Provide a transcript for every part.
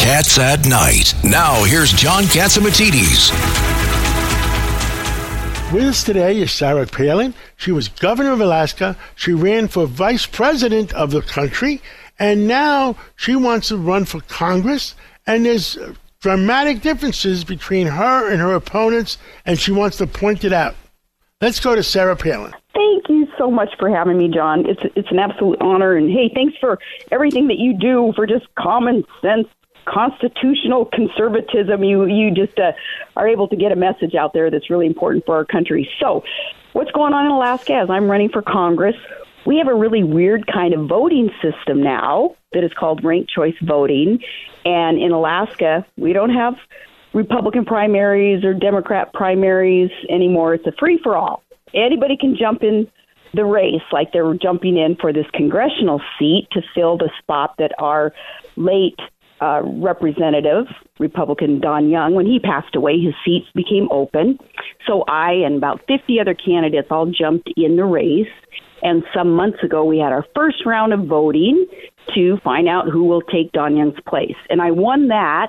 Cats at Night. Now, here's John Catsimatidis. With us today is Sarah Palin. She was governor of Alaska. She ran for vice president of the country, and now she wants to run for Congress. And there's dramatic differences between her and her opponents, and she wants to point it out. Let's go to Sarah Palin. Thank you so much for having me, John. It's it's an absolute honor, and hey, thanks for everything that you do for just common sense, constitutional conservatism. You you just uh, are able to get a message out there that's really important for our country. So, what's going on in Alaska? As I'm running for Congress, we have a really weird kind of voting system now that is called ranked choice voting, and in Alaska, we don't have Republican primaries or Democrat primaries anymore. It's a free for all anybody can jump in the race, like they're jumping in for this congressional seat to fill the spot that our late uh, representative, Republican Don Young, when he passed away, his seat became open. So I and about 50 other candidates all jumped in the race. And some months ago, we had our first round of voting to find out who will take Don Young's place. And I won that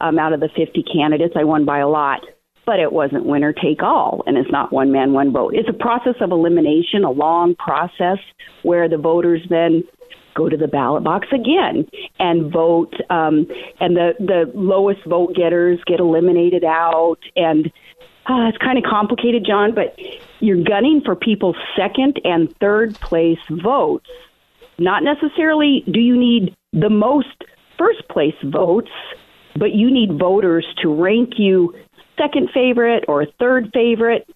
um, out of the 50 candidates. I won by a lot but it wasn't winner take all, and it's not one man, one vote. It's a process of elimination, a long process where the voters then go to the ballot box again and vote, um, and the the lowest vote getters get eliminated out, and uh, it's kind of complicated, John. But you're gunning for people's second and third place votes. Not necessarily do you need the most first place votes, but you need voters to rank you second favorite or third favorite.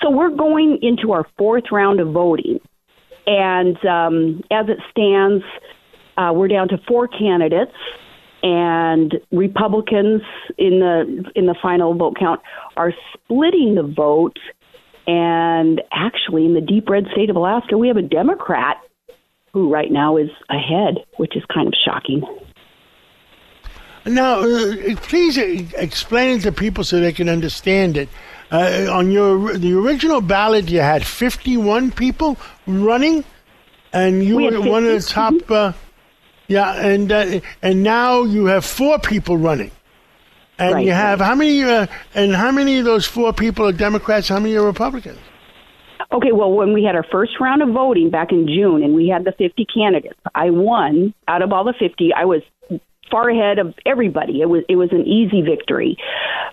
So we're going into our fourth round of voting. And um, as it stands, uh, we're down to four candidates, and Republicans in the in the final vote count are splitting the vote. And actually, in the deep red state of Alaska, we have a Democrat who right now is ahead, which is kind of shocking. Now, uh, please explain it to people so they can understand it. Uh, on your the original ballot, you had 51 people running, and you were one of the top. Uh, yeah, and uh, and now you have four people running, and right, you have right. how many? Uh, and how many of those four people are Democrats? How many are Republicans? Okay, well, when we had our first round of voting back in June, and we had the 50 candidates, I won out of all the 50. I was far ahead of everybody. It was it was an easy victory.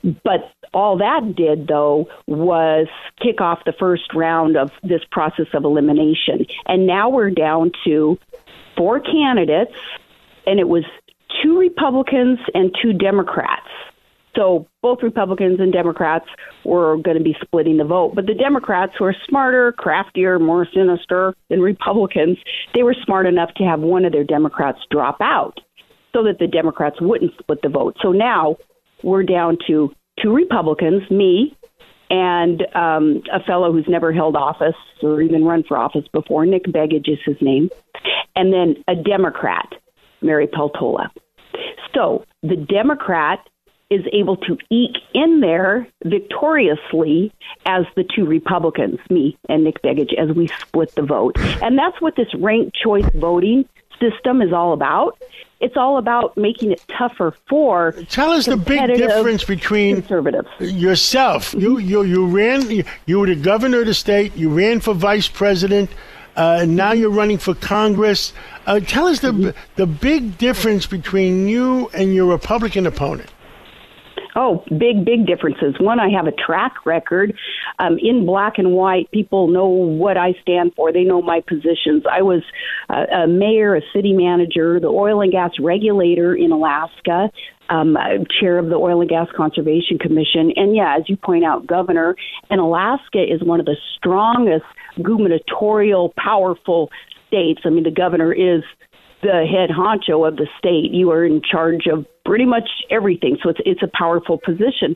But all that did though was kick off the first round of this process of elimination. And now we're down to four candidates and it was two Republicans and two Democrats. So both Republicans and Democrats were going to be splitting the vote. But the Democrats who are smarter, craftier, more sinister than Republicans, they were smart enough to have one of their Democrats drop out so that the Democrats wouldn't split the vote. So now we're down to two Republicans, me, and um, a fellow who's never held office or even run for office before. Nick Begich is his name, and then a Democrat, Mary Peltola. So the Democrat is able to eke in there victoriously as the two Republicans, me and Nick Begich, as we split the vote. And that's what this ranked choice voting system is all about. It's all about making it tougher for. Tell us the big difference between conservatives. yourself. You you you ran. You, you, were the governor of the state. You ran for vice president. Uh, and now you're running for Congress. Uh, tell us the mm-hmm. the big difference between you and your Republican opponent. Oh, big, big differences. One, I have a track record um, in black and white. People know what I stand for. They know my positions. I was uh, a mayor, a city manager, the oil and gas regulator in Alaska, um, chair of the Oil and Gas Conservation Commission, and yeah, as you point out, governor. And Alaska is one of the strongest gubernatorial, powerful states. I mean, the governor is the head honcho of the state. You are in charge of pretty much everything. So it's it's a powerful position.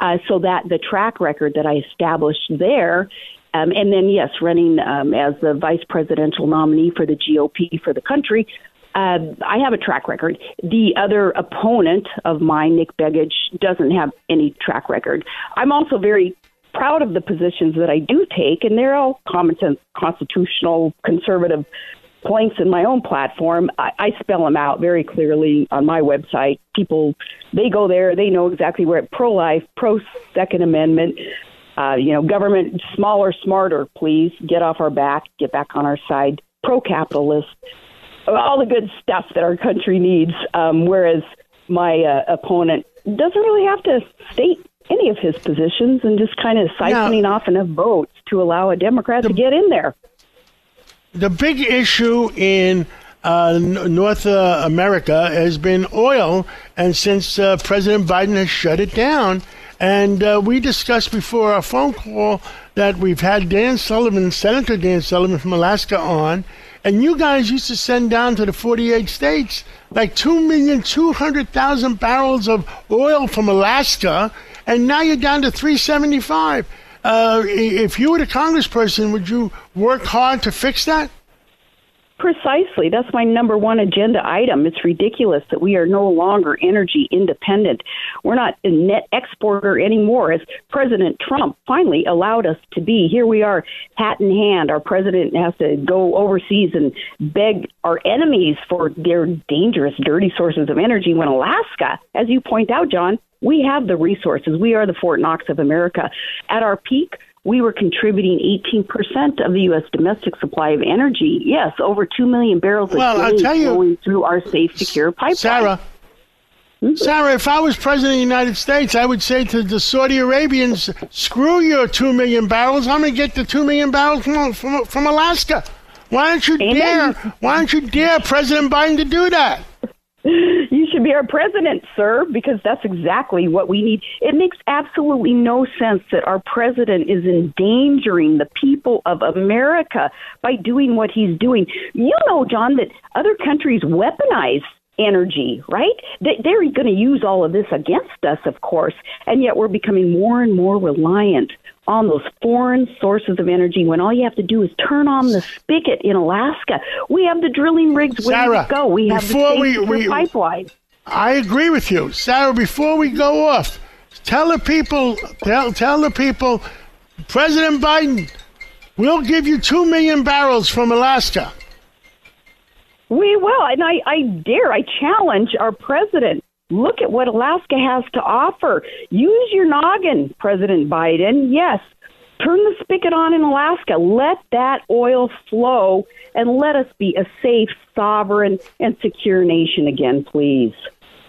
Uh, so that the track record that I established there. Um, and then, yes, running um, as the vice presidential nominee for the GOP for the country, uh, I have a track record. The other opponent of mine, Nick Begich, doesn't have any track record. I'm also very proud of the positions that I do take, and they're all common sense, constitutional, conservative planks in my own platform, I, I spell them out very clearly on my website. People, they go there, they know exactly where it pro life, pro Second Amendment, uh, you know, government smaller, smarter, please get off our back, get back on our side, pro capitalist, all the good stuff that our country needs. Um, whereas my uh, opponent doesn't really have to state any of his positions and just kind of siphoning off enough votes to allow a Democrat the, to get in there. The big issue in uh, North uh, America has been oil, and since uh, President Biden has shut it down, and uh, we discussed before our phone call that we've had Dan Sullivan, Senator Dan Sullivan from Alaska, on, and you guys used to send down to the 48 states like 2,200,000 barrels of oil from Alaska, and now you're down to 375. Uh, if you were the congressperson, would you work hard to fix that? Precisely. That's my number one agenda item. It's ridiculous that we are no longer energy independent. We're not a net exporter anymore, as President Trump finally allowed us to be. Here we are, hat in hand. Our president has to go overseas and beg our enemies for their dangerous, dirty sources of energy when Alaska, as you point out, John, we have the resources. We are the Fort Knox of America. At our peak, we were contributing 18% of the U.S. domestic supply of energy. Yes, over 2 million barrels well, a day you, going through our safe, secure pipeline. Sarah, mm-hmm. Sarah, if I was president of the United States, I would say to the Saudi Arabians, screw your 2 million barrels. I'm going to get the 2 million barrels from, from, from Alaska. Why don't you Amen. dare? Why don't you dare President Biden to do that? You should be our president, sir, because that's exactly what we need. It makes absolutely no sense that our president is endangering the people of America by doing what he's doing. You know, John, that other countries weaponize energy, right? They're going to use all of this against us, of course, and yet we're becoming more and more reliant on those foreign sources of energy when all you have to do is turn on the spigot in Alaska. We have the drilling rigs ready to go. We have the we, we, pipeline. I agree with you, Sarah. Before we go off, tell the people, tell, tell the people, President Biden we'll give you two million barrels from Alaska. We will, and I, I dare, I challenge our president Look at what Alaska has to offer. Use your noggin, President Biden. Yes, turn the spigot on in Alaska. Let that oil flow and let us be a safe, sovereign, and secure nation again, please.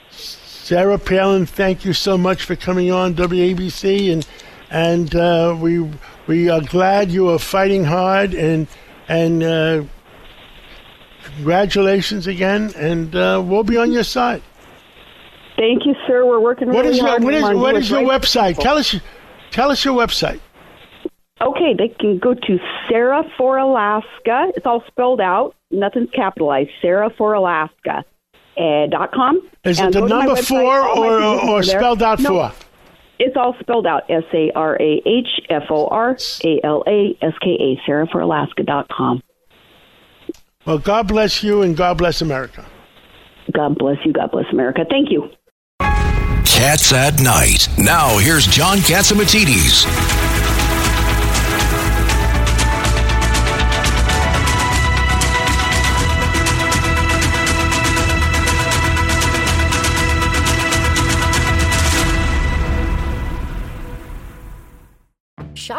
Sarah Palin, thank you so much for coming on WABC, and and uh, we we are glad you are fighting hard, and and uh, congratulations again, and uh, we'll be on your side. Thank you, sir. We're working really what is hard. Your, what is, what is your website? Tell us, tell us your website. Okay, they can go to Sarah for Alaska. It's all spelled out. Nothing's capitalized. Sarah for Alaska. Uh, dot com. Is it the number four or, or spelled out no, four? It's all spelled out. S A R A H F O R A L A S K A. Sarah for Alaska dot com. Well, God bless you and God bless America. God bless you. God bless America. Thank you. Cats at Night. Now, here's John Catsimatidis.